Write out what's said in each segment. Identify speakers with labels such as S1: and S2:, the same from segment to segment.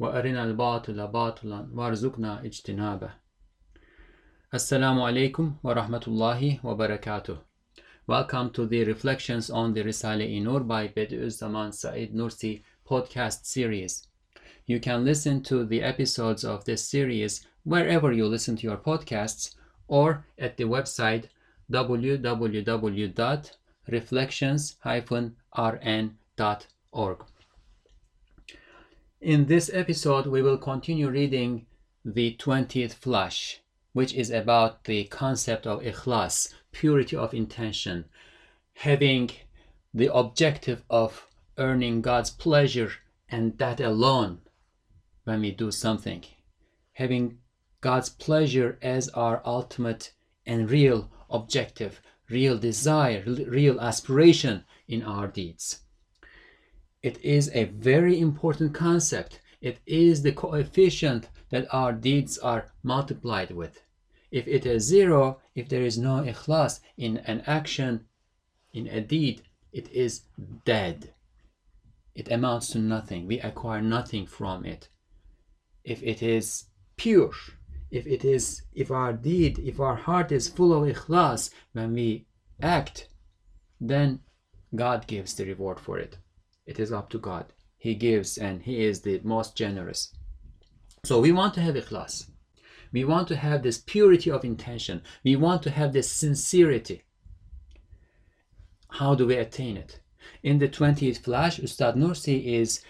S1: وأرنا الباطل باطلا وارزقنا اجتنابه Assalamu alaikum wa rahmatullahi wa barakatuh. Welcome to the Reflections on the Risale-i Nur by Bediüzzaman Said Nursi podcast series. You can listen to the episodes of this series wherever you listen to your podcasts or at the website www.reflections-rn.org. In this episode, we will continue reading the 20th flash, which is about the concept of ikhlas, purity of intention, having the objective of earning God's pleasure and that alone when we do something, having God's pleasure as our ultimate and real objective, real desire, real aspiration in our deeds. It is a very important concept. It is the coefficient that our deeds are multiplied with. If it is zero, if there is no ikhlas in an action, in a deed, it is dead. It amounts to nothing. We acquire nothing from it. If it is pure, if it is, if our deed, if our heart is full of ikhlas when we act, then God gives the reward for it. It is up to God. He gives and He is the most generous. So we want to have ikhlas. We want to have this purity of intention. We want to have this sincerity. How do we attain it? In the 20th flash, Ustad Nursi is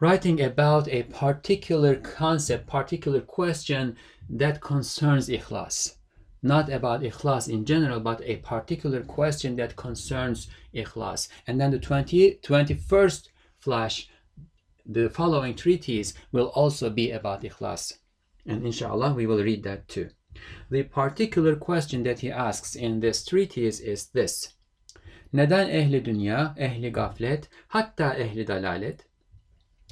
S1: writing about a particular concept, particular question that concerns ikhlas not about ikhlas in general, but a particular question that concerns ikhlas. And then the 20, 21st flash, the following treatise will also be about ikhlas. And inshallah, we will read that too. The particular question that he asks in this treatise is this. Neden ehli dünya, ehli gaflet, hatta ehli dalalet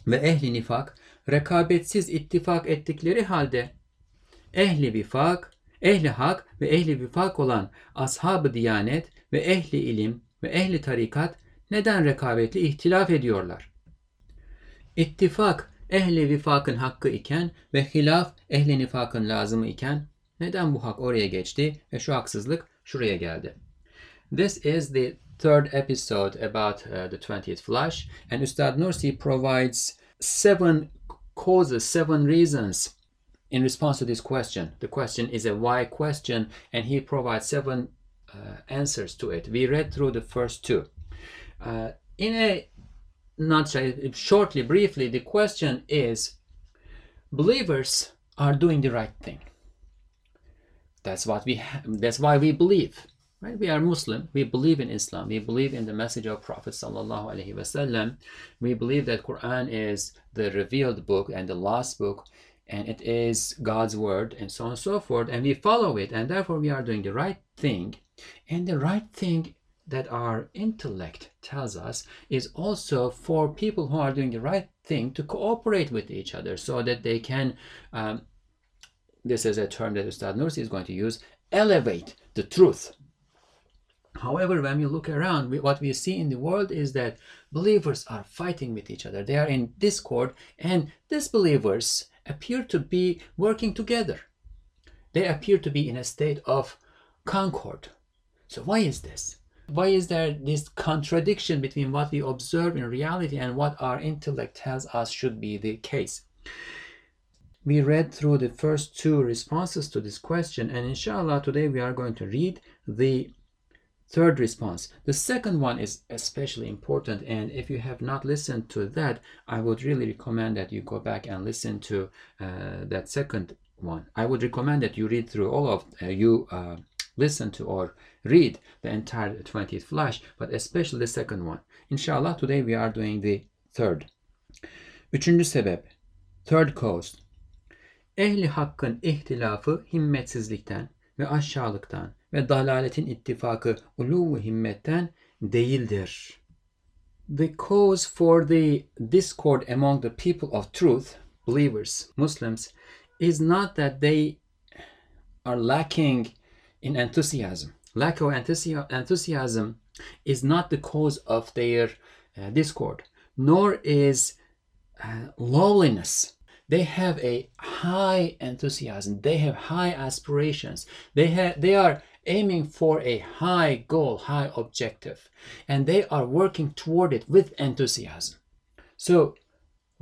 S1: ve ehli nifak rekabetsiz ittifak ettikleri halde ehli bifak, ehli hak ve ehli vifak olan ashab-ı diyanet ve ehli ilim ve ehli tarikat neden rekabetli ihtilaf ediyorlar? İttifak ehli vifakın hakkı iken ve hilaf ehli nifakın lazımı iken neden bu hak oraya geçti ve şu haksızlık şuraya geldi? This is the third episode about uh, the 20th flash and Ustad Nursi provides seven causes, seven reasons in response to this question. The question is a why question, and he provides seven uh, answers to it. We read through the first two. Uh, in a nutshell, shortly, briefly, the question is believers are doing the right thing. That's what we. Ha- that's why we believe. Right? We are Muslim. We believe in Islam. We believe in the message of Prophet sallallahu alaihi wasallam. We believe that Quran is the revealed book and the last book and it is God's word and so on and so forth, and we follow it, and therefore we are doing the right thing. And the right thing that our intellect tells us is also for people who are doing the right thing to cooperate with each other so that they can, um, this is a term that Ustad Nursi is going to use, elevate the truth. However, when we look around, we, what we see in the world is that believers are fighting with each other. They are in discord, and disbelievers appear to be working together. They appear to be in a state of concord. So, why is this? Why is there this contradiction between what we observe in reality and what our intellect tells us should be the case? We read through the first two responses to this question, and inshallah, today we are going to read the third response. The second one is especially important, and if you have not listened to that, I would really recommend that you go back and listen to uh, that second one. I would recommend that you read through all of uh, you uh, listen to or read the entire 20th flash, but especially the second one. Inshallah, today we are doing the third. Üçüncü sebep, third cause. Ehli hakkın ihtilafı himmetsizlikten ve aşağılıktan ve dalaletin ittifakı himmetten değildir. The cause for the discord among the people of truth, believers, Muslims, is not that they are lacking in enthusiasm. Lack of enthusiasm is not the cause of their uh, discord, nor is uh, lowliness. They have a high enthusiasm. They have high aspirations. They have they are aiming for a high goal, high objective, and they are working toward it with enthusiasm. So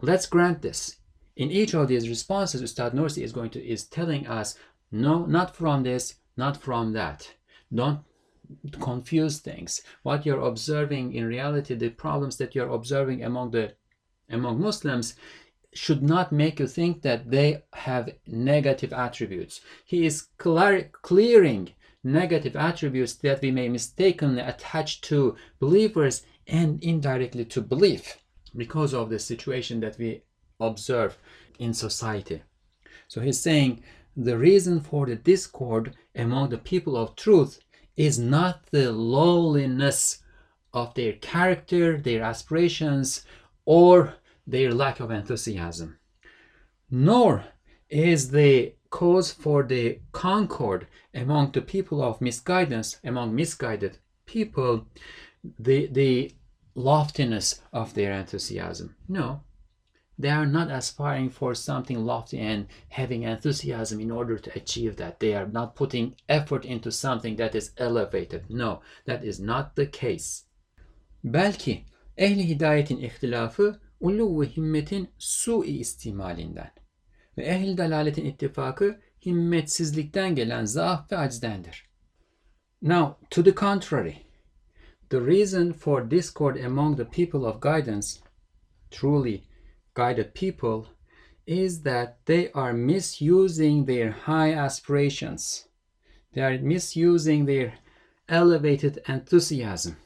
S1: let's grant this. In each of these responses, Ustad Nursi is going to is telling us, no, not from this, not from that. Don't confuse things. What you're observing in reality, the problems that you're observing among the among Muslims should not make you think that they have negative attributes. He is clearing negative attributes that we may mistakenly attach to believers and indirectly to belief because of the situation that we observe in society. So he's saying the reason for the discord among the people of truth is not the lowliness of their character, their aspirations, or their lack of enthusiasm, nor is the cause for the concord among the people of misguidance, among misguided people, the, the loftiness of their enthusiasm. No, they are not aspiring for something lofty and having enthusiasm in order to achieve that. They are not putting effort into something that is elevated. No, that is not the case. Belki ehli hidayetin ihtilafı ulu himmetin su-i istimalinden ve ehl dalaletin ittifakı himmetsizlikten gelen zaaf ve acizdendir. Now, to the contrary, the reason for discord among the people of guidance, truly guided people, is that they are misusing their high aspirations. They are misusing their elevated enthusiasm.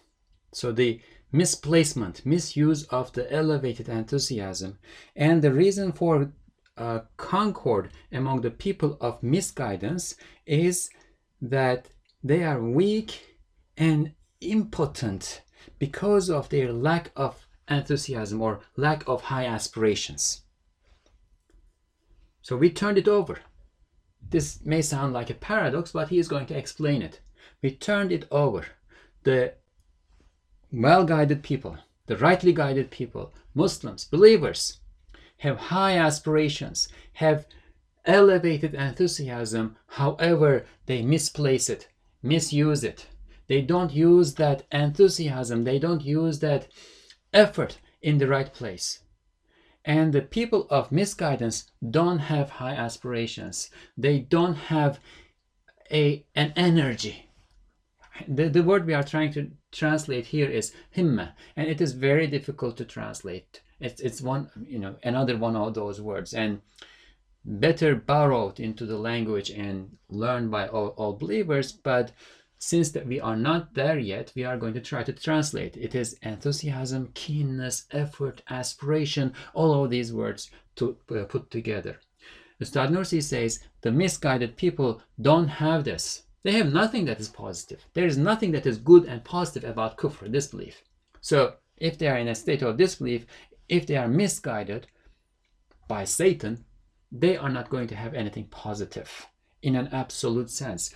S1: So the misplacement, misuse of the elevated enthusiasm. And the reason for uh, concord among the people of misguidance is that they are weak and impotent because of their lack of enthusiasm or lack of high aspirations. So we turned it over. This may sound like a paradox, but he is going to explain it. We turned it over. The well guided people, the rightly guided people, Muslims, believers, have high aspirations, have elevated enthusiasm, however, they misplace it, misuse it. They don't use that enthusiasm, they don't use that effort in the right place. And the people of misguidance don't have high aspirations. They don't have a an energy. The, the word we are trying to translate here is himma, and it is very difficult to translate. It's, it's one, you know, another one of those words, and better borrowed into the language and learned by all, all believers. But since that we are not there yet, we are going to try to translate. It is enthusiasm, keenness, effort, aspiration, all of these words to uh, put together. Ustad Nursi says the misguided people don't have this. They have nothing that is positive. There is nothing that is good and positive about kufr, disbelief. So if they are in a state of disbelief, if they are misguided by Satan, they are not going to have anything positive in an absolute sense.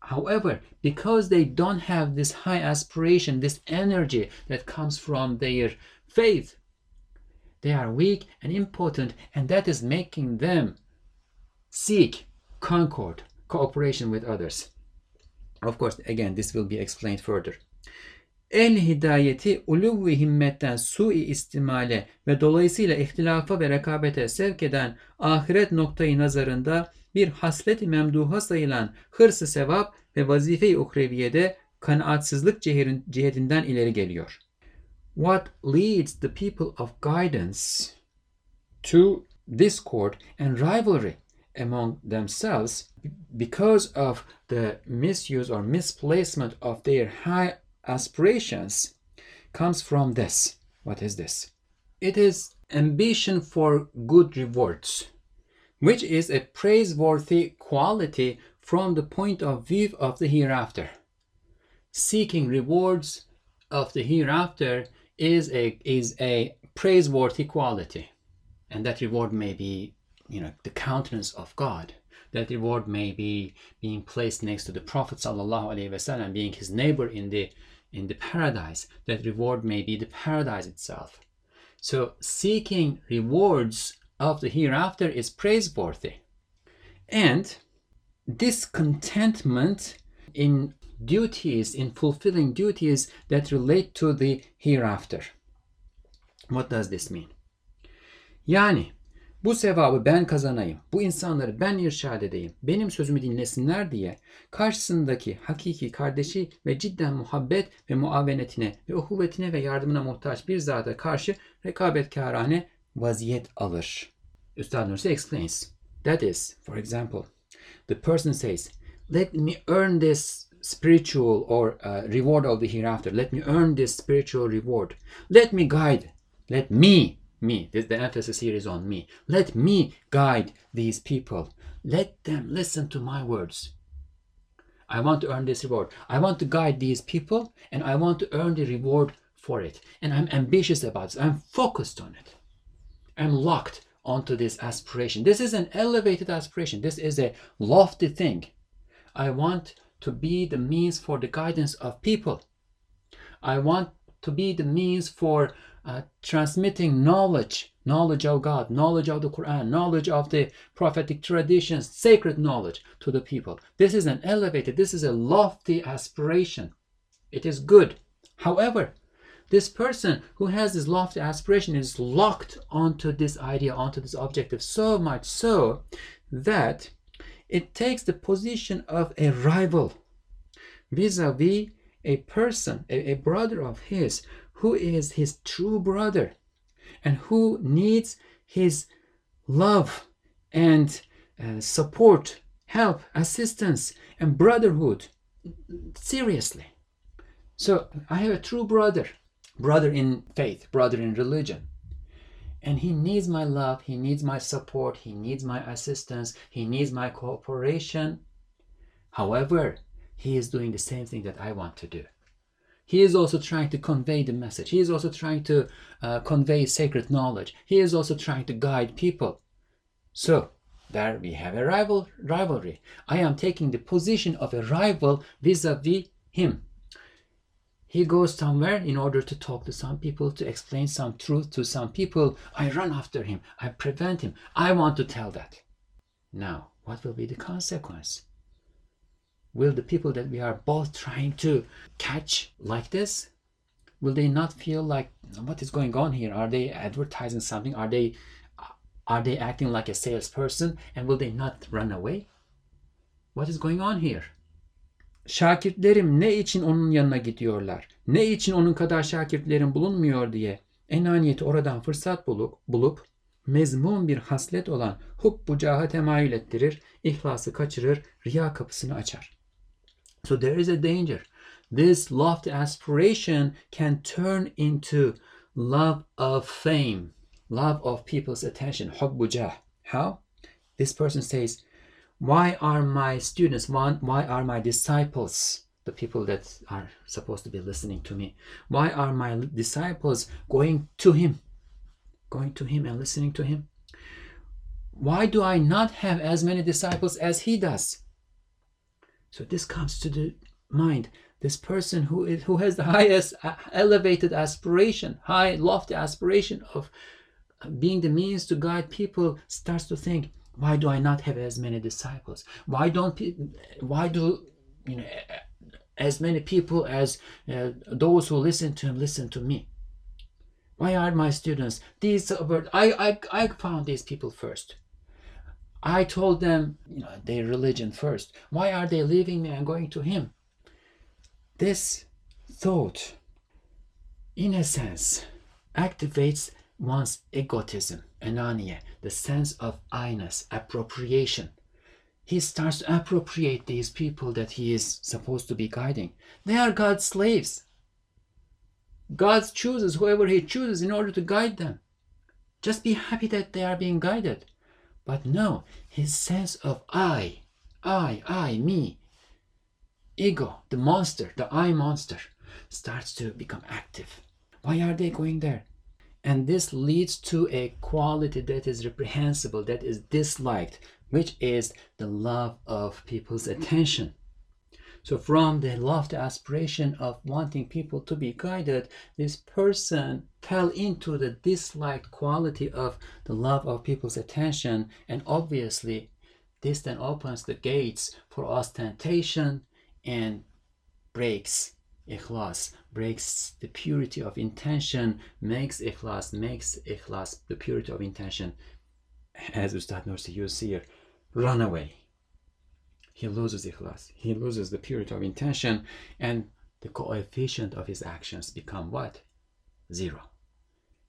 S1: However, because they don't have this high aspiration, this energy that comes from their faith, they are weak and impotent, and that is making them seek concord, cooperation with others. Of course, again, this will be explained further. El hidayeti uluvvi himmetten sui istimale ve dolayısıyla ihtilafa ve rekabete sevk eden ahiret noktayı nazarında bir haslet-i memduha sayılan hırsı sevap ve vazife-i uhreviyede kanaatsızlık cihetinden ileri geliyor. What leads the people of guidance to discord and rivalry among themselves because of the misuse or misplacement of their high aspirations comes from this. What is this? It is ambition for good rewards which is a praiseworthy quality from the point of view of the hereafter. Seeking rewards of the hereafter is a is a praiseworthy quality, and that reward may be, you know, the countenance of God. That reward may be being placed next to the Prophet sallallahu alaihi wasallam, being his neighbor in the in the paradise. That reward may be the paradise itself. So seeking rewards of the hereafter is praiseworthy. And discontentment in duties, in fulfilling duties that relate to the hereafter. What does this mean? Yani bu sevabı ben kazanayım, bu insanları ben irşad edeyim, benim sözümü dinlesinler diye karşısındaki hakiki kardeşi ve cidden muhabbet ve muavenetine ve uhuvvetine ve yardımına muhtaç bir zata karşı rekabetkârane vaziyet alır. Üstad Nursi explains. That is, for example, the person says, let me earn this spiritual or uh, reward of the hereafter. Let me earn this spiritual reward. Let me guide. Let me, me, this, the emphasis here is on me. Let me guide these people. Let them listen to my words. I want to earn this reward. I want to guide these people and I want to earn the reward for it. And I'm ambitious about this. I'm focused on it. I'm locked onto this aspiration. This is an elevated aspiration. This is a lofty thing. I want to be the means for the guidance of people. I want to be the means for uh, transmitting knowledge, knowledge of God, knowledge of the Quran, knowledge of the prophetic traditions, sacred knowledge to the people. This is an elevated, this is a lofty aspiration. It is good. However, this person who has this lofty aspiration is locked onto this idea, onto this objective, so much so that it takes the position of a rival vis-a-vis a person, a, a brother of his, who is his true brother and who needs his love and uh, support, help, assistance, and brotherhood seriously. So I have a true brother brother in faith, brother in religion. And he needs my love, he needs my support, he needs my assistance, he needs my cooperation. However, he is doing the same thing that I want to do. He is also trying to convey the message. He is also trying to uh, convey sacred knowledge. He is also trying to guide people. So, there we have a rival rivalry. I am taking the position of a rival vis-a-vis him he goes somewhere in order to talk to some people, to explain some truth to some people. I run after him. I prevent him. I want to tell that. Now, what will be the consequence? Will the people that we are both trying to catch like this, will they not feel like what is going on here? Are they advertising something? Are they are they acting like a salesperson and will they not run away? What is going on here? şakirtlerim ne için onun yanına gidiyorlar? Ne için onun kadar şakirtlerim bulunmuyor diye enaniyeti oradan fırsat bulup, bulup mezmun bir haslet olan hubbu caha temayül ettirir, ihlası kaçırır, riya kapısını açar. So there is a danger. This lofty aspiration can turn into love of fame, love of people's attention. How? This person says, why are my students, why are my disciples, the people that are supposed to be listening to me, why are my disciples going to him, going to him and listening to him? Why do I not have as many disciples as he does? So this comes to the mind. This person who is, who has the highest uh, elevated aspiration, high lofty aspiration of being the means to guide people starts to think, why do I not have as many disciples? Why don't why do you know as many people as uh, those who listen to him listen to me? Why are my students these I, I I found these people first. I told them you know their religion first. Why are they leaving me and going to him? This thought, in a sense, activates one's egotism, anania, the sense of I-ness, appropriation. He starts to appropriate these people that he is supposed to be guiding. They are God's slaves. God chooses whoever he chooses in order to guide them. Just be happy that they are being guided. But no, his sense of I, I, I, me, ego, the monster, the I monster, starts to become active. Why are they going there? And this leads to a quality that is reprehensible, that is disliked, which is the love of people's attention. So, from the lofty aspiration of wanting people to be guided, this person fell into the disliked quality of the love of people's attention. And obviously, this then opens the gates for ostentation and breaks ikhlas, breaks the purity of intention, makes ikhlas, makes ikhlas the purity of intention. As Ustad Nursi used here, run away he loses ikhlas. He loses the purity of intention, and the coefficient of his actions become what? Zero.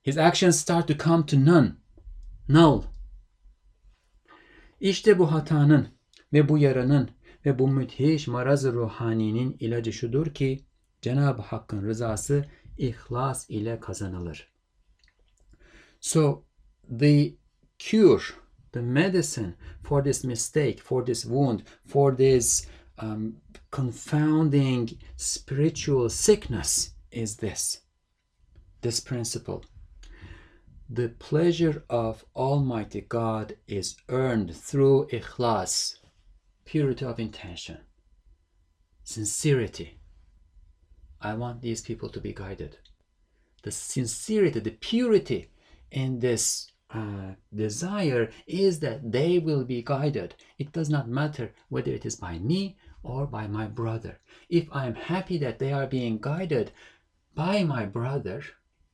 S1: His actions start to come to none. Null. İşte bu hatanın ve bu yaranın ve bu müthiş maraz ruhaninin ilacı şudur ki Cenab-ı Hakk'ın rızası ihlas ile kazanılır. So the cure the medicine for this mistake, for this wound, for this um, confounding spiritual sickness is this this principle. The pleasure of Almighty God is earned through ikhlas, purity of intention, sincerity. I want these people to be guided. The sincerity, the purity in this uh, desire is that they will be guided. It does not matter whether it is by me or by my brother. If I am happy that they are being guided by my brother,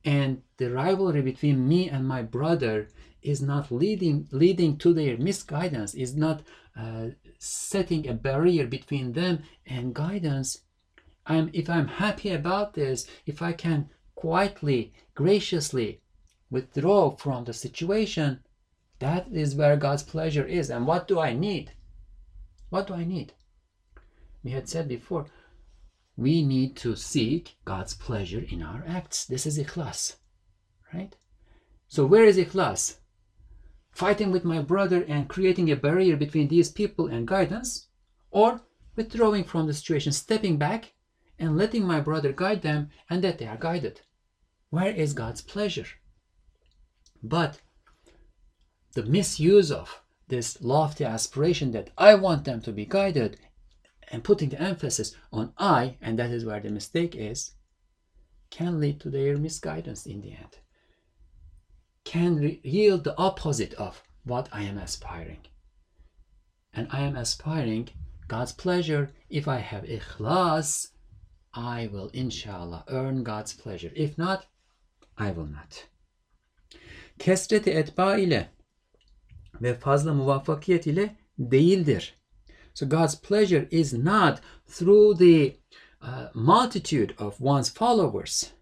S1: and the rivalry between me and my brother is not leading leading to their misguidance, is not uh, setting a barrier between them and guidance. I'm if I'm happy about this, if I can quietly, graciously withdraw from the situation, that is where God's pleasure is. And what do I need? What do I need? We had said before, we need to seek God's pleasure in our acts. This is ikhlas, right? So where is ikhlas? Fighting with my brother and creating a barrier between these people and guidance, or withdrawing from the situation, stepping back and letting my brother guide them and that they are guided. Where is God's pleasure? But the misuse of this lofty aspiration that I want them to be guided and putting the emphasis on I, and that is where the mistake is, can lead to their misguidance in the end. Can yield the opposite of what I am aspiring. And I am aspiring God's pleasure. If I have ikhlas, I will inshallah earn God's pleasure. If not, I will not. Kesreti etba ile ve fazla muvaffakiyet ile değildir. So God's pleasure is not through the uh, multitude of one's followers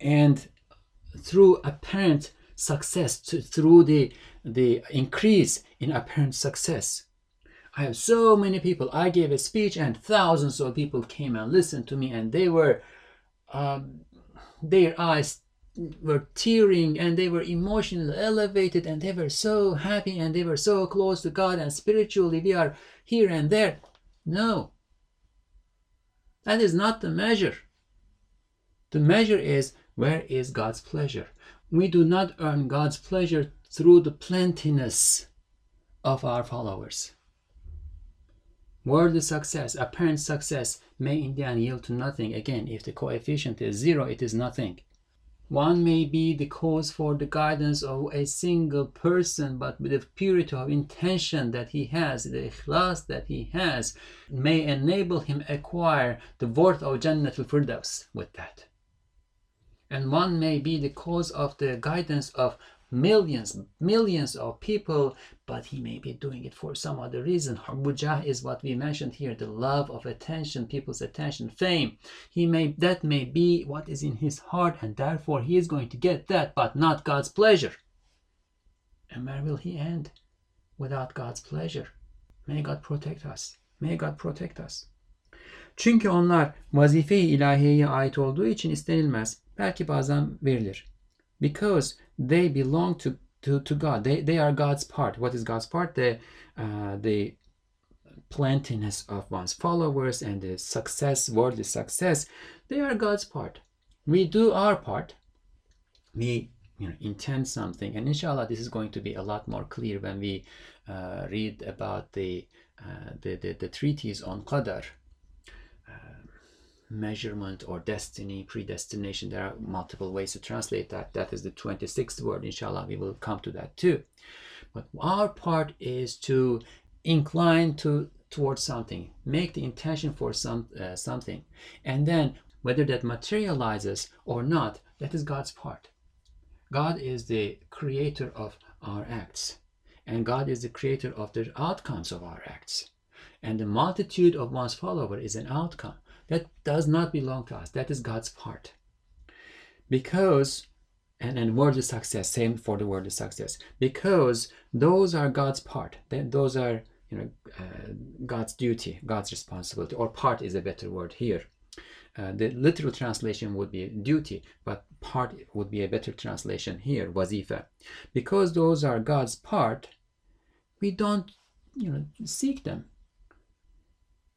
S1: and through apparent success, to, through the, the increase in apparent success. I have so many people. I gave a speech and thousands of people came and listened to me and they were, um, their eyes were tearing and they were emotionally elevated and they were so happy and they were so close to God and spiritually we are here and there. No. That is not the measure. The measure is where is God's pleasure? We do not earn God's pleasure through the plentiness of our followers. Worldly success, apparent success, may in the end yield to nothing. Again, if the coefficient is zero, it is nothing. One may be the cause for the guidance of a single person, but with the purity of intention that he has, the ikhlas that he has, may enable him acquire the worth of Jannatul Firdaus with that. And one may be the cause of the guidance of millions, millions of people, but he may be doing it for some other reason. Harbujah is what we mentioned here, the love of attention, people's attention, fame. He may that may be what is in his heart, and therefore he is going to get that, but not God's pleasure. And where will he end? Without God's pleasure. May God protect us. May God protect us. Çünkü onlar vazife-i ilahiyeye ait olduğu için istenilmez. Belki bazen verilir. because they belong to, to, to God. They, they are God's part. What is God's part? The, uh, the plentiness of one's followers and the success, worldly success, they are God's part. We do our part. We you know, intend something. And inshallah, this is going to be a lot more clear when we uh, read about the, uh, the, the, the treatise on Qadar, measurement or destiny, predestination. There are multiple ways to translate that. That is the 26th word. Inshallah, we will come to that too. But our part is to incline to towards something, make the intention for some uh, something, and then whether that materializes or not, that is God's part. God is the creator of our acts, and God is the creator of the outcomes of our acts. And the multitude of one's follower is an outcome that does not belong to us. That is God's part. Because, and, and worldly success, same for the worldly success, because those are God's part. Those are you know uh, God's duty, God's responsibility, or part is a better word here. Uh, the literal translation would be duty, but part would be a better translation here, wazifa. Because those are God's part, we don't, you know, seek them.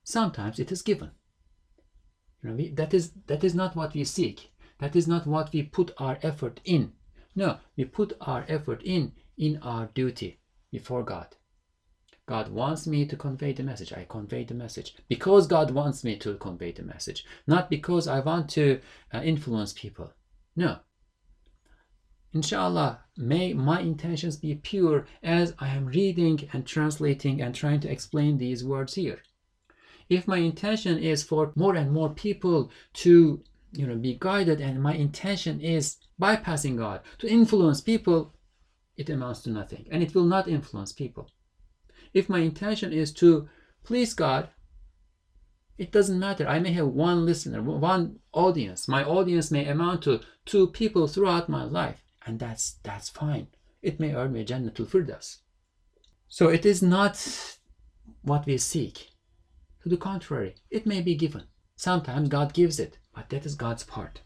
S1: Sometimes it is given. That is that is not what we seek. That is not what we put our effort in. No, we put our effort in in our duty before God. God wants me to convey the message. I convey the message because God wants me to convey the message, not because I want to uh, influence people. No. Inshallah, may my intentions be pure as I am reading and translating and trying to explain these words here. If my intention is for more and more people to you know be guided and my intention is bypassing God to influence people, it amounts to nothing and it will not influence people. If my intention is to please God, it doesn't matter. I may have one listener, one audience. My audience may amount to two people throughout my life, and that's that's fine. It may earn me Jannatul Firdaus. So it is not what we seek. To the contrary, it may be given. Sometimes God gives it, but that is God's part.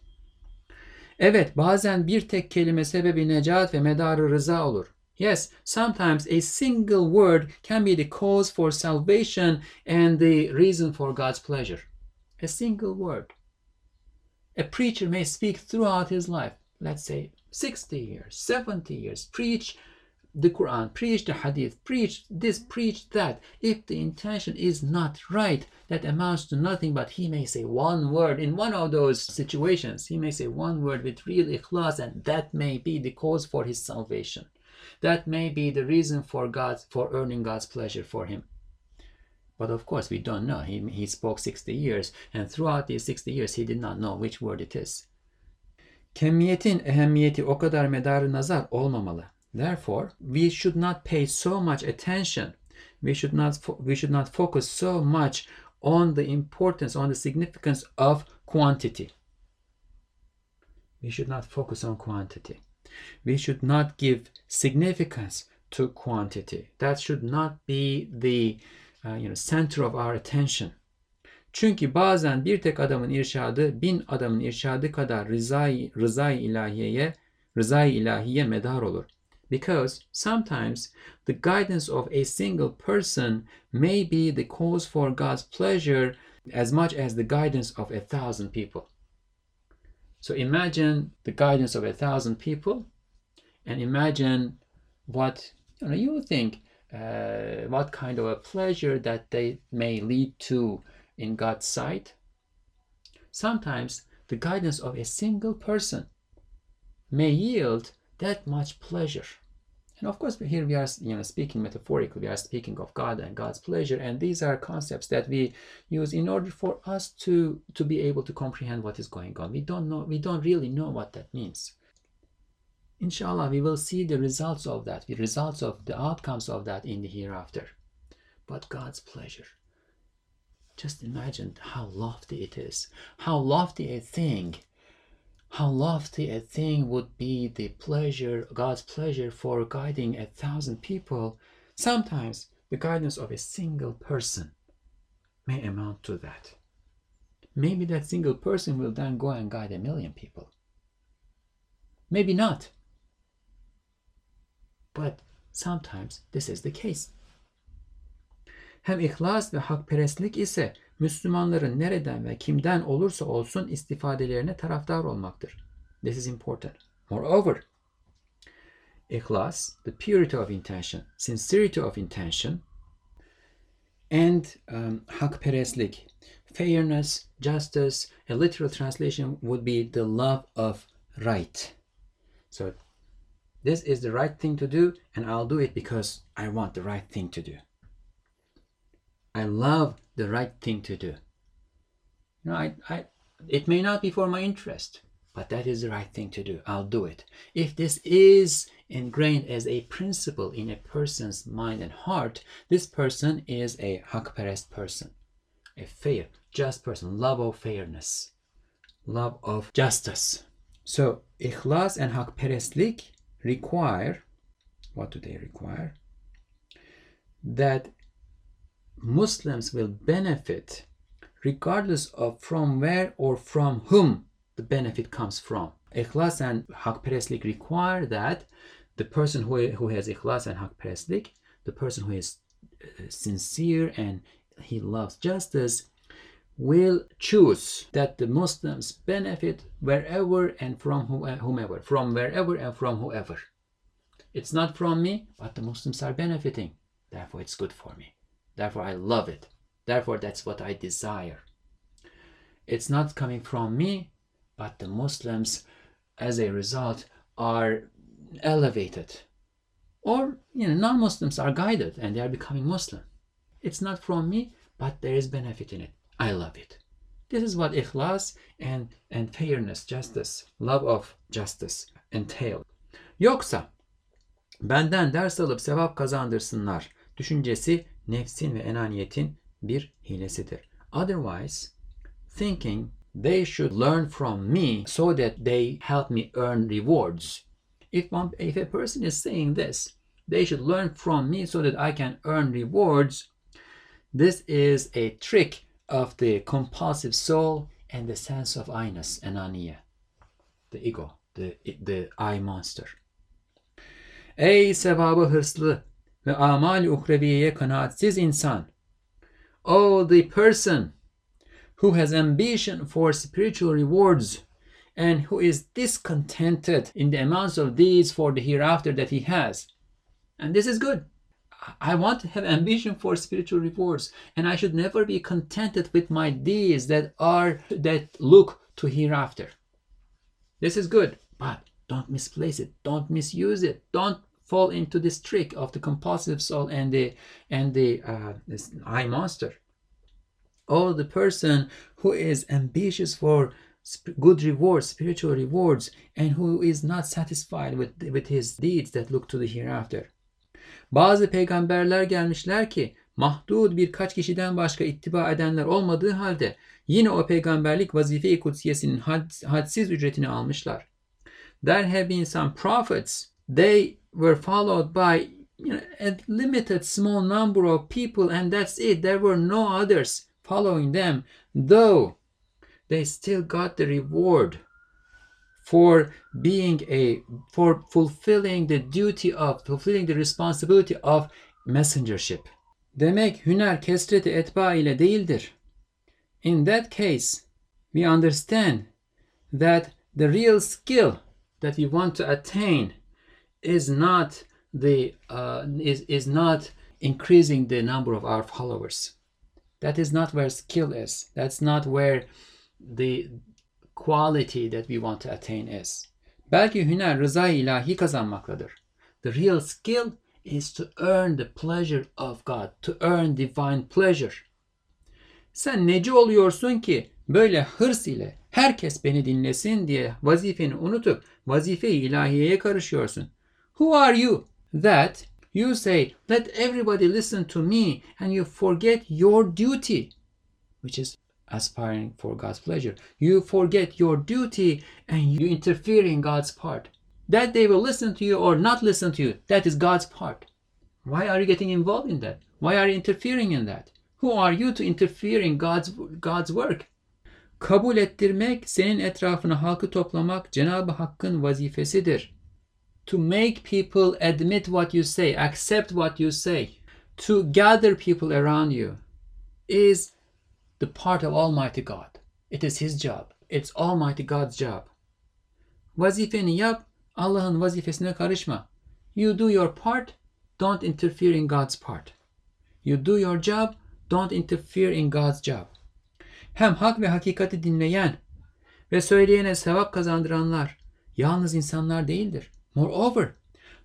S1: Evet, bazen bir tek kelime sebebi necat ve medarı rıza olur. Yes, sometimes a single word can be the cause for salvation and the reason for God's pleasure. A single word. A preacher may speak throughout his life, let's say 60 years, 70 years, preach the Quran, preach the Hadith, preach this, preach that. If the intention is not right, that amounts to nothing but he may say one word in one of those situations. He may say one word with real ikhlas, and that may be the cause for his salvation. That may be the reason for God for earning God's pleasure for him. But of course, we don't know. He, he spoke 60 years, and throughout these 60 years, he did not know which word it is. Kemiyetin ehemmiyeti o kadar medarı nazar olmamalı. Therefore, we should not pay so much attention. We should not we should not focus so much on the importance, on the significance of quantity. We should not focus on quantity we should not give significance to quantity. That should not be the uh, you know, center of our attention. Çünkü bazen bir tek adamın irşadı bin adamın irşadı kadar rızayı, rızayı ilahiyeye, rızayı ilahiye medar olur. Because sometimes the guidance of a single person may be the cause for God's pleasure as much as the guidance of a thousand people. So imagine the guidance of a thousand people and imagine what you, know, you think, uh, what kind of a pleasure that they may lead to in God's sight. Sometimes the guidance of a single person may yield that much pleasure. And of course, here we are you know, speaking metaphorically, we are speaking of God and God's pleasure, and these are concepts that we use in order for us to, to be able to comprehend what is going on. We don't know, we don't really know what that means. Inshallah, we will see the results of that, the results of the outcomes of that in the hereafter. But God's pleasure. Just imagine how lofty it is, how lofty a thing how lofty a thing would be the pleasure, God's pleasure for guiding a thousand people. Sometimes the guidance of a single person may amount to that. Maybe that single person will then go and guide a million people. Maybe not. But sometimes this is the case. Hem ihlas ve hakperestlik ise Müslümanların nereden ve kimden olursa olsun istifadelerine taraftar olmaktır. This is important. Moreover, ikhlas, the purity of intention, sincerity of intention, and um, hakperestlik, fairness, justice, a literal translation would be the love of right. So this is the right thing to do, and I'll do it because I want the right thing to do. I love the right thing to do. You know, I, I, it may not be for my interest, but that is the right thing to do. I'll do it. If this is ingrained as a principle in a person's mind and heart, this person is a hakperest person, a fair, just person, love of fairness, love of justice. So, ikhlas and hakperestlik require, what do they require? That Muslims will benefit regardless of from where or from whom the benefit comes from. Ikhlas and hakperestlik require that the person who, who has ikhlas and hakperestlik, the person who is uh, sincere and he loves justice, will choose that the Muslims benefit wherever and from whomever, from wherever and from whoever. It's not from me, but the Muslims are benefiting. Therefore, it's good for me. Therefore, I love it. Therefore, that's what I desire. It's not coming from me, but the Muslims, as a result, are elevated. Or, you know, non Muslims are guided and they are becoming Muslim. It's not from me, but there is benefit in it. I love it. This is what ikhlas and, and fairness, justice, love of justice entail. Yoksa benden ders alıp sevap kazandırsınlar düşüncesi nefsin ve enaniyetin bir hilesidir. Otherwise, thinking they should learn from me so that they help me earn rewards. If, one, if a person is saying this, they should learn from me so that I can earn rewards. This is a trick of the compulsive soul and the sense of I-ness, ananiya, the ego, the, the I monster. Ey sevabı hırslı ve amal uhreviyeye kanaatsiz insan. Oh, the person who has ambition for spiritual rewards and who is discontented in the amounts of deeds for the hereafter that he has. And this is good. I want to have ambition for spiritual rewards, and I should never be contented with my deeds that are that look to hereafter. This is good, but don't misplace it, don't misuse it, don't fall into this trick of the compulsive soul and the and the uh, I monster. Oh, the person who is ambitious for good rewards, spiritual rewards, and who is not satisfied with with his deeds that look to the hereafter. Bazı peygamberler gelmişler ki mahdud birkaç kişiden başka ittiba edenler olmadığı halde yine o peygamberlik vazife-i kutsiyesinin had, hadsiz ücretini almışlar. There have been some prophets. They were followed by you know, a limited small number of people, and that's it. There were no others following them, though they still got the reward for being a for fulfilling the duty of fulfilling the responsibility of messengership. Demek hüner kesreti etba ile değildir. In that case, we understand that the real skill that we want to attain is not the uh, is is not increasing the number of our followers. That is not where skill is. That's not where the quality that we want to attain is. Belki hüner rıza ilahi kazanmaktadır. The real skill is to earn the pleasure of God, to earn divine pleasure. Sen neci oluyorsun ki böyle hırs ile herkes beni dinlesin diye vazifeni unutup vazife-i ilahiyeye karışıyorsun. Who are you that you say, let everybody listen to me, and you forget your duty, which is aspiring for God's pleasure. You forget your duty and you interfere in God's part. That they will listen to you or not listen to you, that is God's part. Why are you getting involved in that? Why are you interfering in that? Who are you to interfere in God's God's work? Kabul ettirmek, senin etrafına halkı toplamak Cenab-ı Hakk'ın vazifesidir. To make people admit what you say, accept what you say, to gather people around you is the part of Almighty God. It is His job. It's Almighty God's job. Vazifeni yap, Allah'ın vazifesine karışma. You do your part, don't interfere in God's part. You do your job, don't interfere in God's job. Hem hak ve hakikati dinleyen ve söyleyene sevap kazandıranlar yalnız insanlar değildir. Moreover,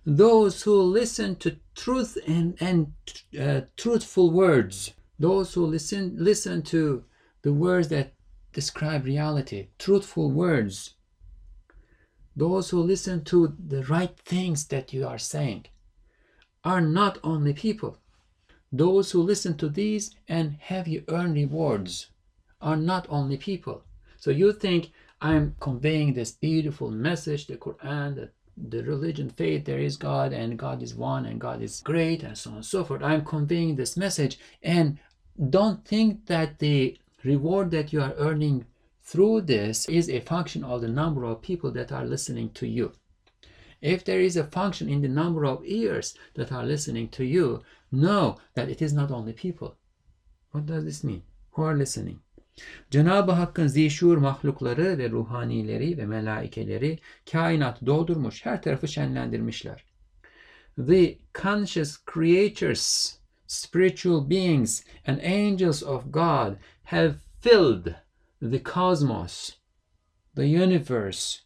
S1: those who listen to truth and, and uh, truthful words, those who listen listen to the words that describe reality, truthful words, those who listen to the right things that you are saying, are not only people. Those who listen to these and have you earn rewards are not only people. So you think I'm conveying this beautiful message, the Quran, the, the religion, faith, there is God and God is one and God is great and so on and so forth. I'm conveying this message and don't think that the reward that you are earning through this is a function of the number of people that are listening to you. If there is a function in the number of ears that are listening to you, know that it is not only people. What does this mean? Who are listening? Cenab-ı Hakk'ın zişur mahlukları ve ruhanileri ve melaikeleri kainat doldurmuş, her tarafı şenlendirmişler. The conscious creatures, spiritual beings and angels of God have filled the cosmos, the universe.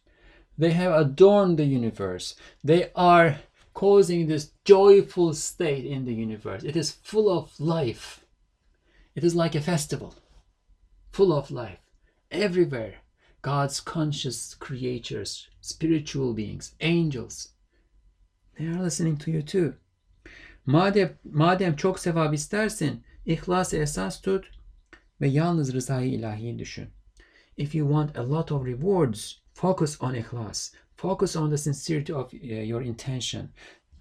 S1: They have adorned the universe. They are causing this joyful state in the universe. It is full of life. It is like a festival, full of life. Everywhere, God's conscious creatures, spiritual beings, angels, they are listening to you too. Madem, madem çok sevap istersin, ihlası esas tut ve yalnız rızayı ilahi düşün. If you want a lot of rewards, focus on ikhlas. Focus on the sincerity of uh, your intention.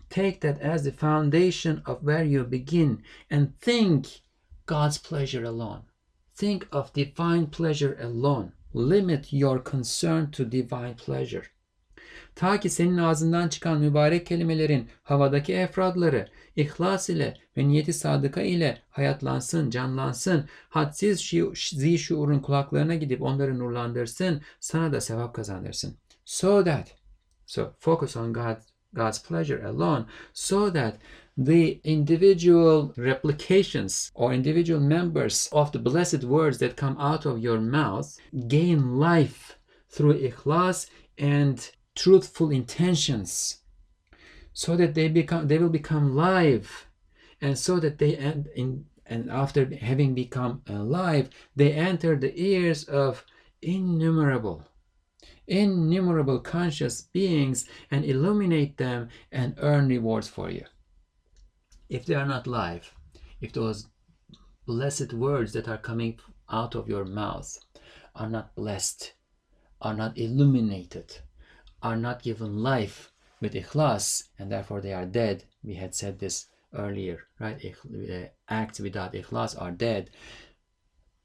S1: Take that as the foundation of where you begin and think God's pleasure alone. Think of divine pleasure alone. Limit your concern to divine pleasure. Ta ki senin ağzından çıkan mübarek kelimelerin havadaki efradları ihlas ile ve niyeti sadıka ile hayatlansın, canlansın, hadsiz şi, şuurun kulaklarına gidip onları nurlandırsın, sana da sevap kazandırsın. So that, so focus on God, God's pleasure alone, so that the individual replications or individual members of the blessed words that come out of your mouth gain life through ikhlas and truthful intentions so that they become they will become live. And so that they end in and after having become alive they enter the ears of innumerable innumerable conscious beings and illuminate them and earn rewards for you if they are not live if those blessed words that are coming out of your mouth are not blessed are not illuminated are not given life with ikhlas and therefore they are dead. We had said this earlier, right? Uh, acts without ikhlas are dead.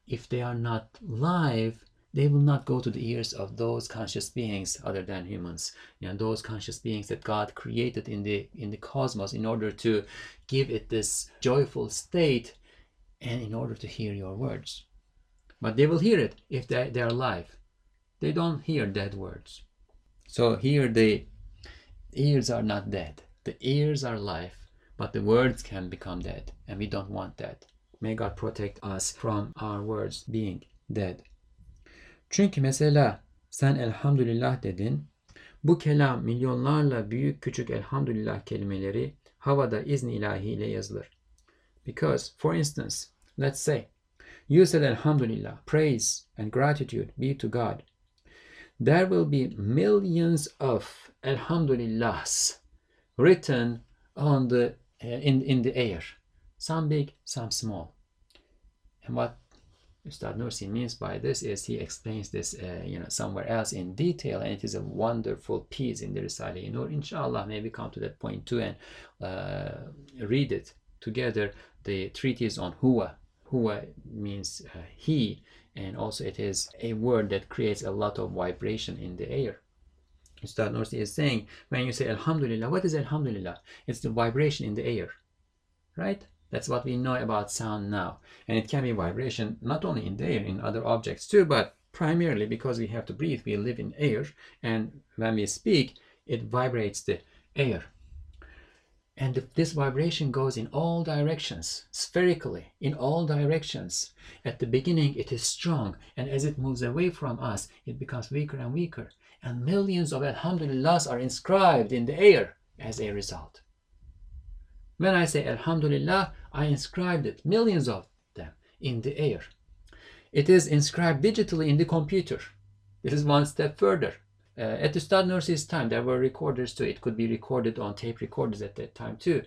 S1: If they are not live, they will not go to the ears of those conscious beings other than humans you know, those conscious beings that god created in the in the cosmos in order to give it this joyful state and in order to hear your words but they will hear it if they, they are alive they don't hear dead words so here the ears are not dead. The ears are life, but the words can become dead, and we don't want that. May God protect us from our words being dead. Çünkü mesela sen elhamdülillah dedin. Bu kelam milyonlarla büyük küçük elhamdülillah kelimeleri havada izni ilahi ile yazılır. Because, for instance, let's say, you said alhamdulillah, praise and gratitude be to God there will be millions of alhamdulillahs written on the uh, in in the air some big some small and what Ustad Nursi means by this is he explains this uh, you know somewhere else in detail and it is a wonderful piece in the Risale Nur inshallah maybe come to that point too and uh, read it together the treatise on Huwa Huwa means uh, he and also it is a word that creates a lot of vibration in the air Ustad Nursi is saying, when you say Alhamdulillah, what is Alhamdulillah? It's the vibration in the air, right? That's what we know about sound now. And it can be vibration not only in the air, in other objects too, but primarily because we have to breathe, we live in air. And when we speak, it vibrates the air. And this vibration goes in all directions, spherically, in all directions. At the beginning, it is strong, and as it moves away from us, it becomes weaker and weaker. And millions of Alhamdulillahs are inscribed in the air as a result. When I say Alhamdulillah, I inscribed it, millions of them, in the air. It is inscribed digitally in the computer. This is one step further. Uh, at the Ustad Nursi's time, there were recorders too. It could be recorded on tape recorders at that time too.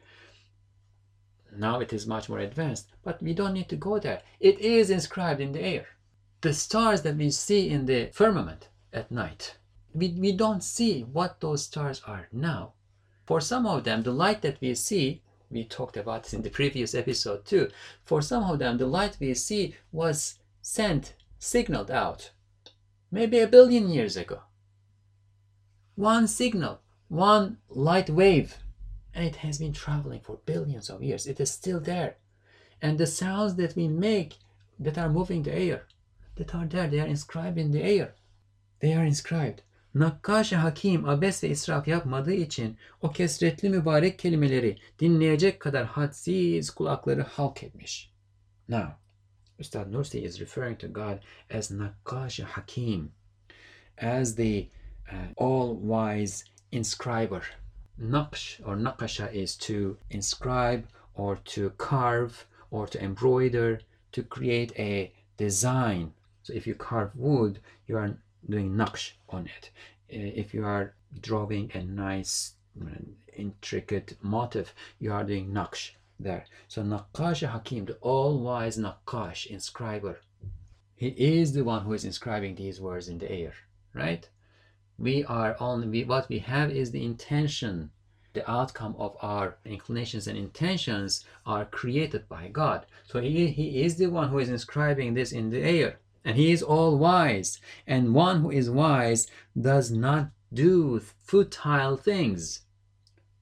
S1: Now it is much more advanced, but we don't need to go there. It is inscribed in the air. The stars that we see in the firmament at night, we, we don't see what those stars are now. For some of them, the light that we see we talked about this in the previous episode too. For some of them, the light we see was sent, signaled out, maybe a billion years ago. One signal, one light wave, and it has been traveling for billions of years. It is still there. And the sounds that we make that are moving the air, that are there, they are inscribed in the air. They are inscribed. Nakkaş Hakim abes ve israf yapmadığı için o kesretli mübarek kelimeleri dinleyecek kadar hadsiz kulakları halk etmiş. Now, Ustad Nursi is referring to God as Nakkaş Hakim, as the uh, all-wise inscriber. Naqsh or naqasha is to inscribe or to carve or to embroider, to create a design. So if you carve wood, you are doing naqsh on it. Uh, if you are drawing a nice intricate motif, you are doing naqsh there. So Naqash Hakim, the all-wise Naqash, inscriber, he is the one who is inscribing these words in the air, right? We are only, we, what we have is the intention, the outcome of our inclinations and intentions are created by God. So he, he is the one who is inscribing this in the air. And he is all wise. And one who is wise does not do futile things.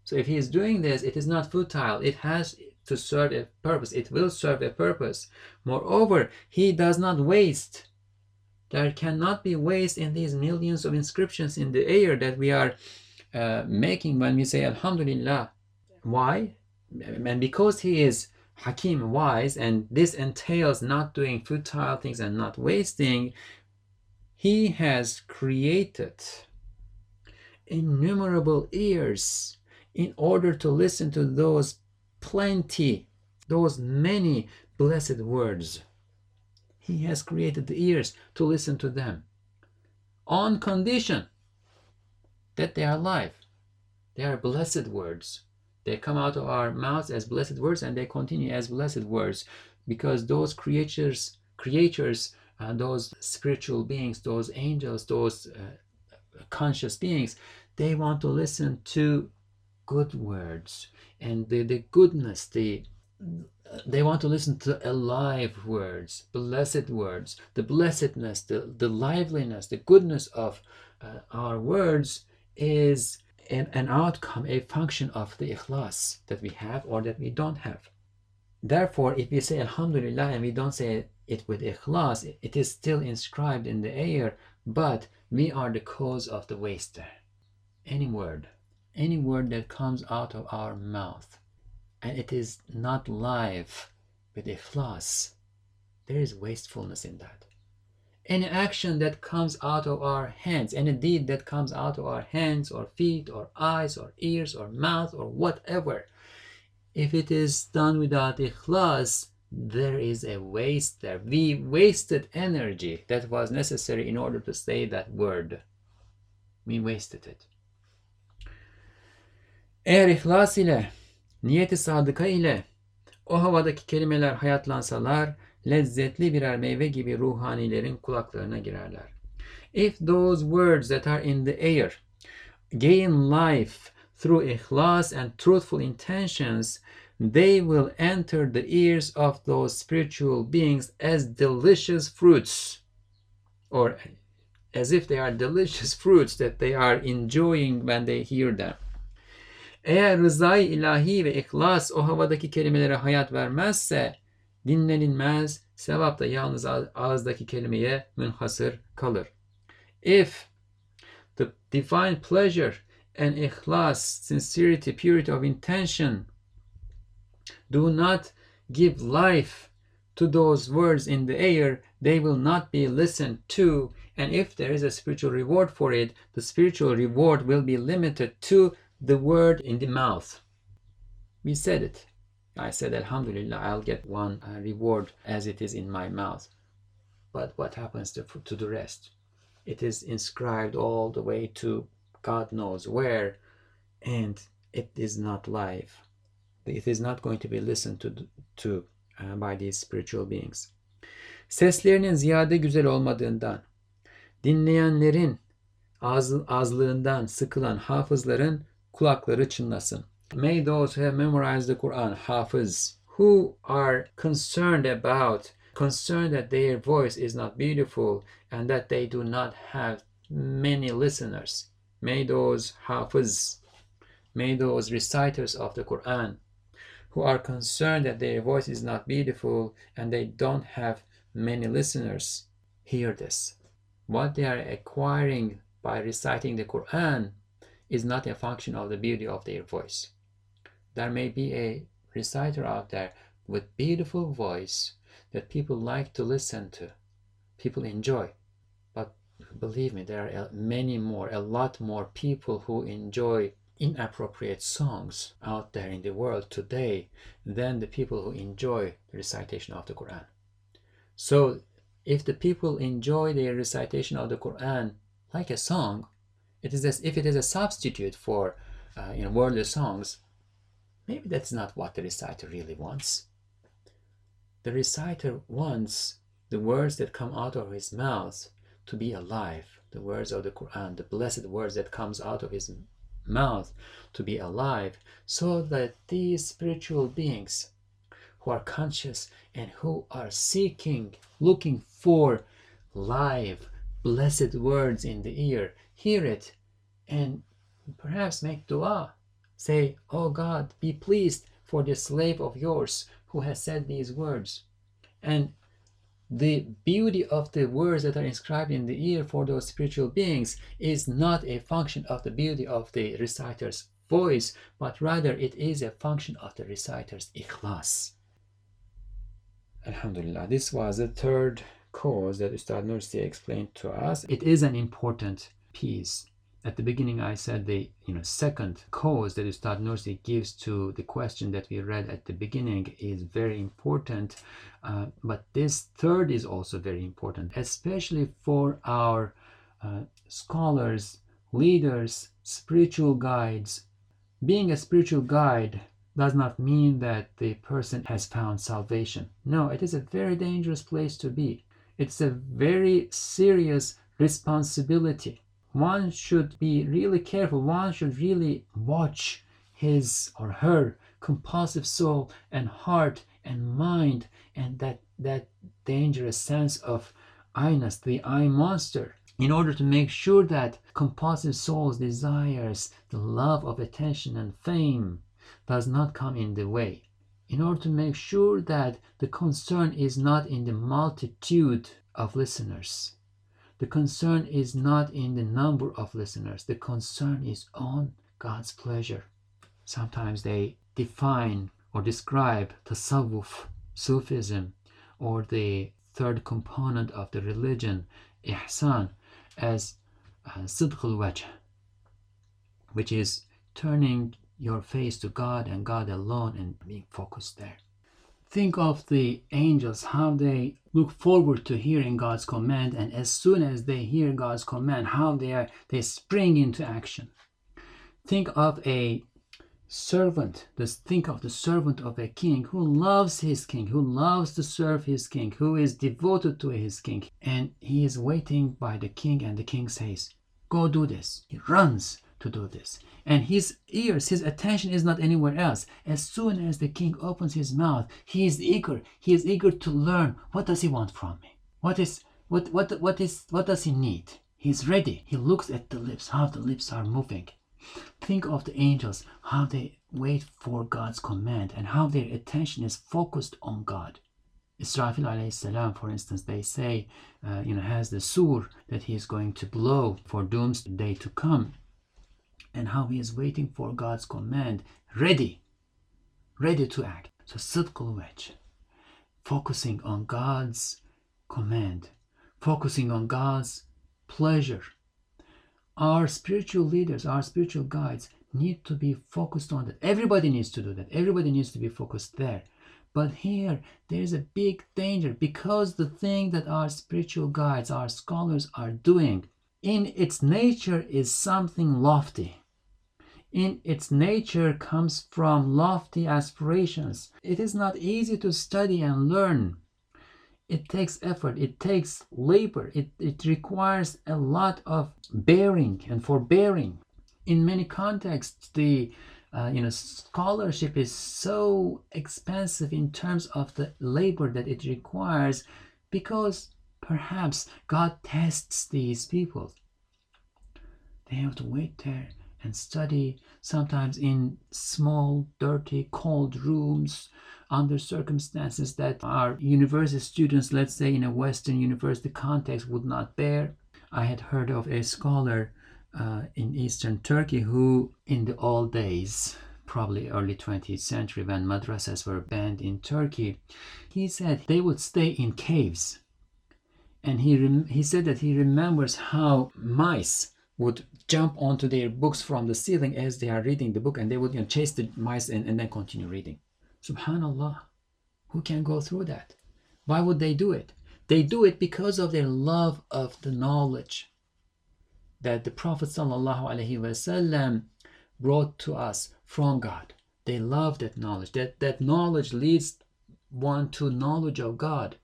S1: So if he is doing this, it is not futile. It has to serve a purpose. It will serve a purpose. Moreover, he does not waste. There cannot be waste in these millions of inscriptions in the air that we are uh, making when we say Alhamdulillah. Why? And because he is Hakim wise, and this entails not doing futile things and not wasting, he has created innumerable ears in order to listen to those plenty, those many blessed words. He has created the ears to listen to them on condition that they are alive. They are blessed words. They come out of our mouths as blessed words and they continue as blessed words because those creatures, creatures, uh, those spiritual beings, those angels, those uh, conscious beings, they want to listen to good words and the, the goodness, the they want to listen to alive words, blessed words, the blessedness, the, the liveliness, the goodness of uh, our words is an, an outcome, a function of the ikhlas that we have or that we don't have. Therefore, if we say Alhamdulillah and we don't say it with ikhlas, it is still inscribed in the air, but we are the cause of the waste. Any word, any word that comes out of our mouth, and it is not live with ikhlas, there is wastefulness in that any action that comes out of our hands, any deed that comes out of our hands or feet or eyes or ears or mouth or whatever, if it is done without ikhlas, there is a waste there. We wasted energy that was necessary in order to say that word. We wasted it. Eğer ihlas ile, niyeti sadıka ile o havadaki kelimeler hayatlansalar, lezzetli birer meyve gibi ruhanilerin kulaklarına girerler. If those words that are in the air gain life through ikhlas and truthful intentions, they will enter the ears of those spiritual beings as delicious fruits or as if they are delicious fruits that they are enjoying when they hear them. Eğer rızayı ilahi ve ihlas o havadaki kelimelere hayat vermezse dinlenilmez, sevap da yalnız ağızdaki kelimeye münhasır kalır. If the divine pleasure and ikhlas, sincerity, purity of intention do not give life to those words in the air, they will not be listened to. And if there is a spiritual reward for it, the spiritual reward will be limited to the word in the mouth. We said it. I said, Alhamdulillah, I'll get one uh, reward as it is in my mouth. But what happens to, to the rest? It is inscribed all the way to God knows where, and it is not live. It is not going to be listened to, to uh, by these spiritual beings. Seslerinin ziyade güzel olmadığından, dinleyenlerin az, azlığından sıkılan hafızların kulakları çınlasın. May those who have memorized the Quran, Hafiz, who are concerned about, concerned that their voice is not beautiful and that they do not have many listeners. May those Hafiz, may those reciters of the Quran, who are concerned that their voice is not beautiful and they don't have many listeners, hear this. What they are acquiring by reciting the Quran is not a function of the beauty of their voice. There may be a reciter out there with beautiful voice that people like to listen to, people enjoy. But believe me, there are many more, a lot more people who enjoy inappropriate songs out there in the world today than the people who enjoy the recitation of the Quran. So, if the people enjoy the recitation of the Quran like a song, it is as if it is a substitute for uh, you know worldly songs. Maybe that's not what the reciter really wants. The reciter wants the words that come out of his mouth to be alive. The words of the Quran, the blessed words that comes out of his mouth to be alive, so that these spiritual beings who are conscious and who are seeking, looking for live, blessed words in the ear, hear it, and perhaps make dua. Say, Oh God, be pleased for the slave of yours who has said these words. And the beauty of the words that are inscribed in the ear for those spiritual beings is not a function of the beauty of the reciter's voice, but rather it is a function of the reciter's ikhlas. Alhamdulillah, this was the third cause that Ustad Nursi explained to us. It is an important piece. At the beginning, I said the you know second cause that Ustad gives to the question that we read at the beginning is very important, uh, but this third is also very important, especially for our uh, scholars, leaders, spiritual guides. Being a spiritual guide does not mean that the person has found salvation. No, it is a very dangerous place to be. It's a very serious responsibility. One should be really careful. One should really watch his or her compulsive soul and heart and mind and that that dangerous sense of I-ness, the I monster, in order to make sure that compulsive soul's desires, the love of attention and fame, does not come in the way, in order to make sure that the concern is not in the multitude of listeners. The concern is not in the number of listeners, the concern is on God's pleasure. Sometimes they define or describe tasawwuf, Sufism, or the third component of the religion, ihsan, as uh, al-wajh, which is turning your face to God and God alone and being focused there. Think of the angels, how they look forward to hearing God's command, and as soon as they hear God's command, how they are they spring into action. Think of a servant, just think of the servant of a king who loves his king, who loves to serve his king, who is devoted to his king, and he is waiting by the king, and the king says, Go do this. He runs to do this. And his ears, his attention is not anywhere else. As soon as the king opens his mouth, he is eager. He is eager to learn what does he want from me? What is what what what is what does he need? He's ready. He looks at the lips, how the lips are moving. Think of the angels, how they wait for God's command and how their attention is focused on God. Israfil alayhi salam, for instance, they say, uh, you know, has the sur that he is going to blow for doomsday to come, and how he is waiting for God's command, ready, ready to act. So wajh, focusing on God's command, focusing on God's pleasure. Our spiritual leaders, our spiritual guides need to be focused on that. Everybody needs to do that. Everybody needs to be focused there. But here, there's a big danger because the thing that our spiritual guides, our scholars are doing, in its nature is something lofty. In its nature comes from lofty aspirations. It is not easy to study and learn it takes effort it takes labor it, it requires a lot of bearing and forbearing in many contexts the uh, you know scholarship is so expensive in terms of the labor that it requires because perhaps god tests these people they have to wait there and study sometimes in small dirty cold rooms under circumstances that our university students let's say in a western university context would not bear i had heard of a scholar uh, in eastern Turkey who, in the old days, probably early 20th century, when madrasas were banned in Turkey, he said they would stay in caves. And he, he said that he remembers how mice would jump onto their books from the ceiling as they are reading the book and they would you know, chase the mice and, and then continue reading. Subhanallah. Who can go through that? Why would they do it? They do it because of their love of the knowledge that the Prophet ﷺ brought to us from God. They love that knowledge. That, that knowledge leads one to knowledge of God,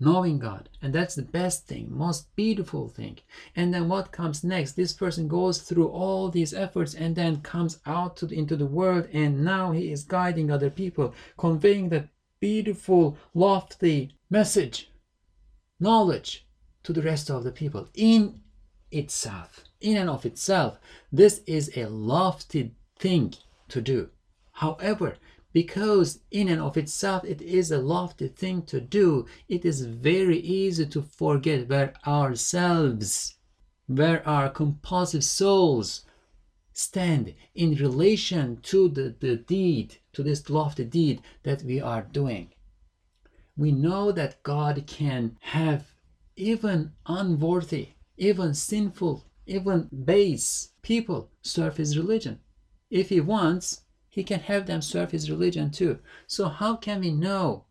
S1: knowing God. And that's the best thing, most beautiful thing. And then what comes next? This person goes through all these efforts and then comes out the, into the world and now he is guiding other people, conveying that beautiful, lofty message, knowledge to the rest of the people in itself, in and of itself, this is a lofty thing to do. However, because in and of itself it is a lofty thing to do, it is very easy to forget where ourselves, where our compulsive souls stand in relation to the, the deed, to this lofty deed that we are doing. We know that God can have even unworthy even sinful, even base people serve his religion. If he wants, he can have them serve his religion too. So, how can we know?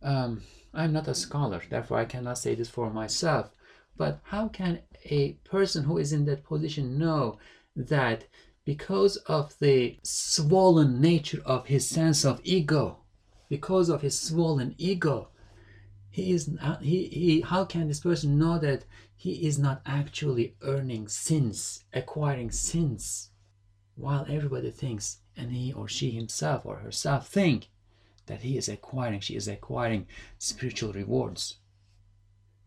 S1: Um, I'm not a scholar, therefore, I cannot say this for myself. But how can a person who is in that position know that because of the swollen nature of his sense of ego, because of his swollen ego, he is he, he how can this person know that he is not actually earning sins acquiring sins while everybody thinks and he or she himself or herself think that he is acquiring she is acquiring spiritual rewards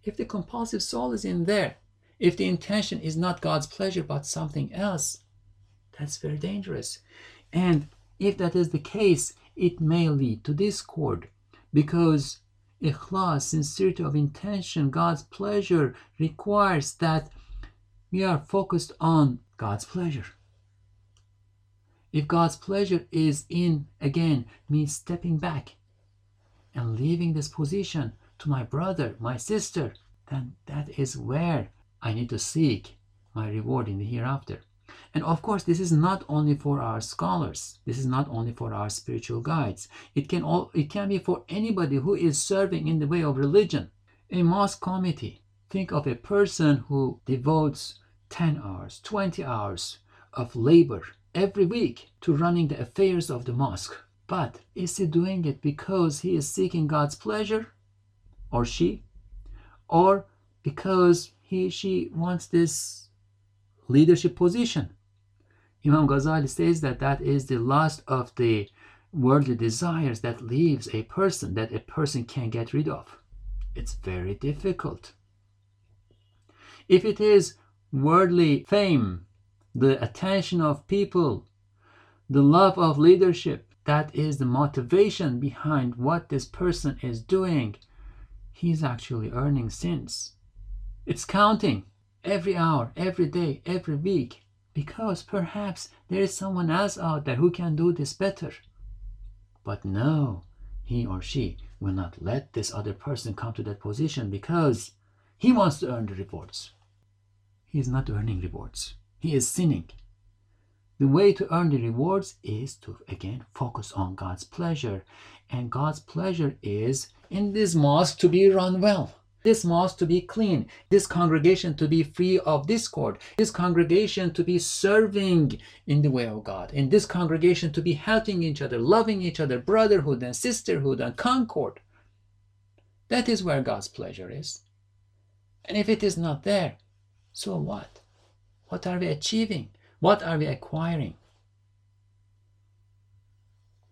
S1: if the compulsive soul is in there if the intention is not god's pleasure but something else that's very dangerous and if that is the case it may lead to discord because ikhlas, sincerity of intention, God's pleasure requires that we are focused on God's pleasure. If God's pleasure is in, again, me stepping back and leaving this position to my brother, my sister, then that is where I need to seek my reward in the hereafter. And of course, this is not only for our scholars. This is not only for our spiritual guides. It can all it can be for anybody who is serving in the way of religion. A mosque committee. Think of a person who devotes 10 hours, 20 hours of labor every week to running the affairs of the mosque. But is he doing it because he is seeking God's pleasure? Or she? Or because he she wants this leadership position. Imam Ghazali says that that is the last of the worldly desires that leaves a person, that a person can get rid of. It's very difficult. If it is worldly fame, the attention of people, the love of leadership, that is the motivation behind what this person is doing, he's actually earning sins. It's counting every hour, every day, every week, because perhaps there is someone else out there who can do this better. But no, he or she will not let this other person come to that position because he wants to earn the rewards. He is not earning rewards, he is sinning. The way to earn the rewards is to again focus on God's pleasure. And God's pleasure is in this mosque to be run well, this mosque to be clean, this congregation to be free of discord, this congregation to be serving in the way of God, in this congregation to be helping each other, loving each other, brotherhood and sisterhood and concord. That is where God's pleasure is. And if it is not there, so what? What are we achieving? What are we acquiring?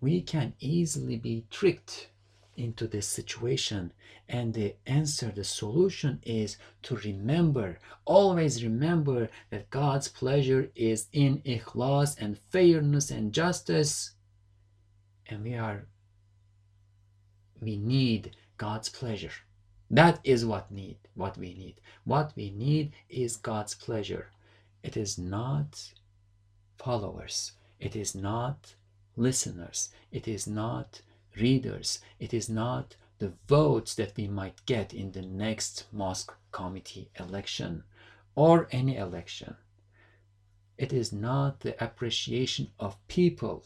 S1: We can easily be tricked into this situation, and the answer, the solution is to remember, always remember that God's pleasure is in ikhlas and fairness and justice, and we are, we need God's pleasure. That is what need, what we need. What we need is God's pleasure. It is not followers. It is not listeners. It is not readers. It is not the votes that we might get in the next mosque committee election or any election. It is not the appreciation of people.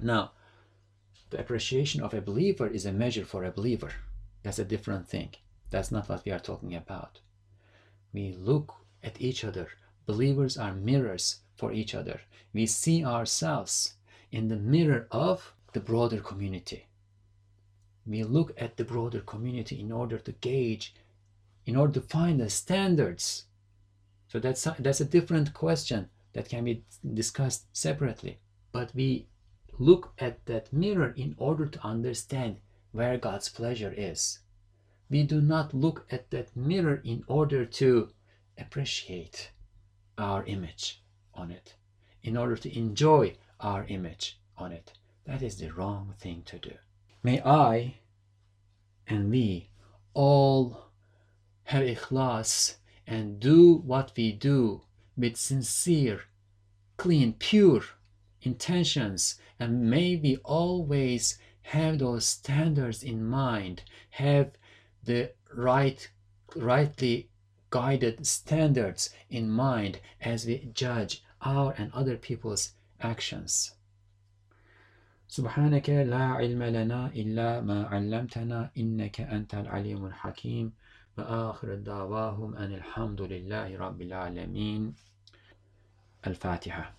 S1: Now, the appreciation of a believer is a measure for a believer. That's a different thing. That's not what we are talking about. We look at each other. Believers are mirrors for each other. We see ourselves in the mirror of the broader community. We look at the broader community in order to gauge, in order to find the standards. So that's a, that's a different question that can be discussed separately. But we look at that mirror in order to understand where God's pleasure is. We do not look at that mirror in order to appreciate our image on it, in order to enjoy our image on it. That is the wrong thing to do. May I and we all have ikhlas and do what we do with sincere, clean, pure intentions, and may we always have those standards in mind, have the right, rightly guided standards in mind as we judge our and other people's actions. سبحانك لا علم لنا إلا ما علمتنا إنك أنت العليم الحكيم وآخر دعواهم أن الحمد لله رب العالمين الفاتحة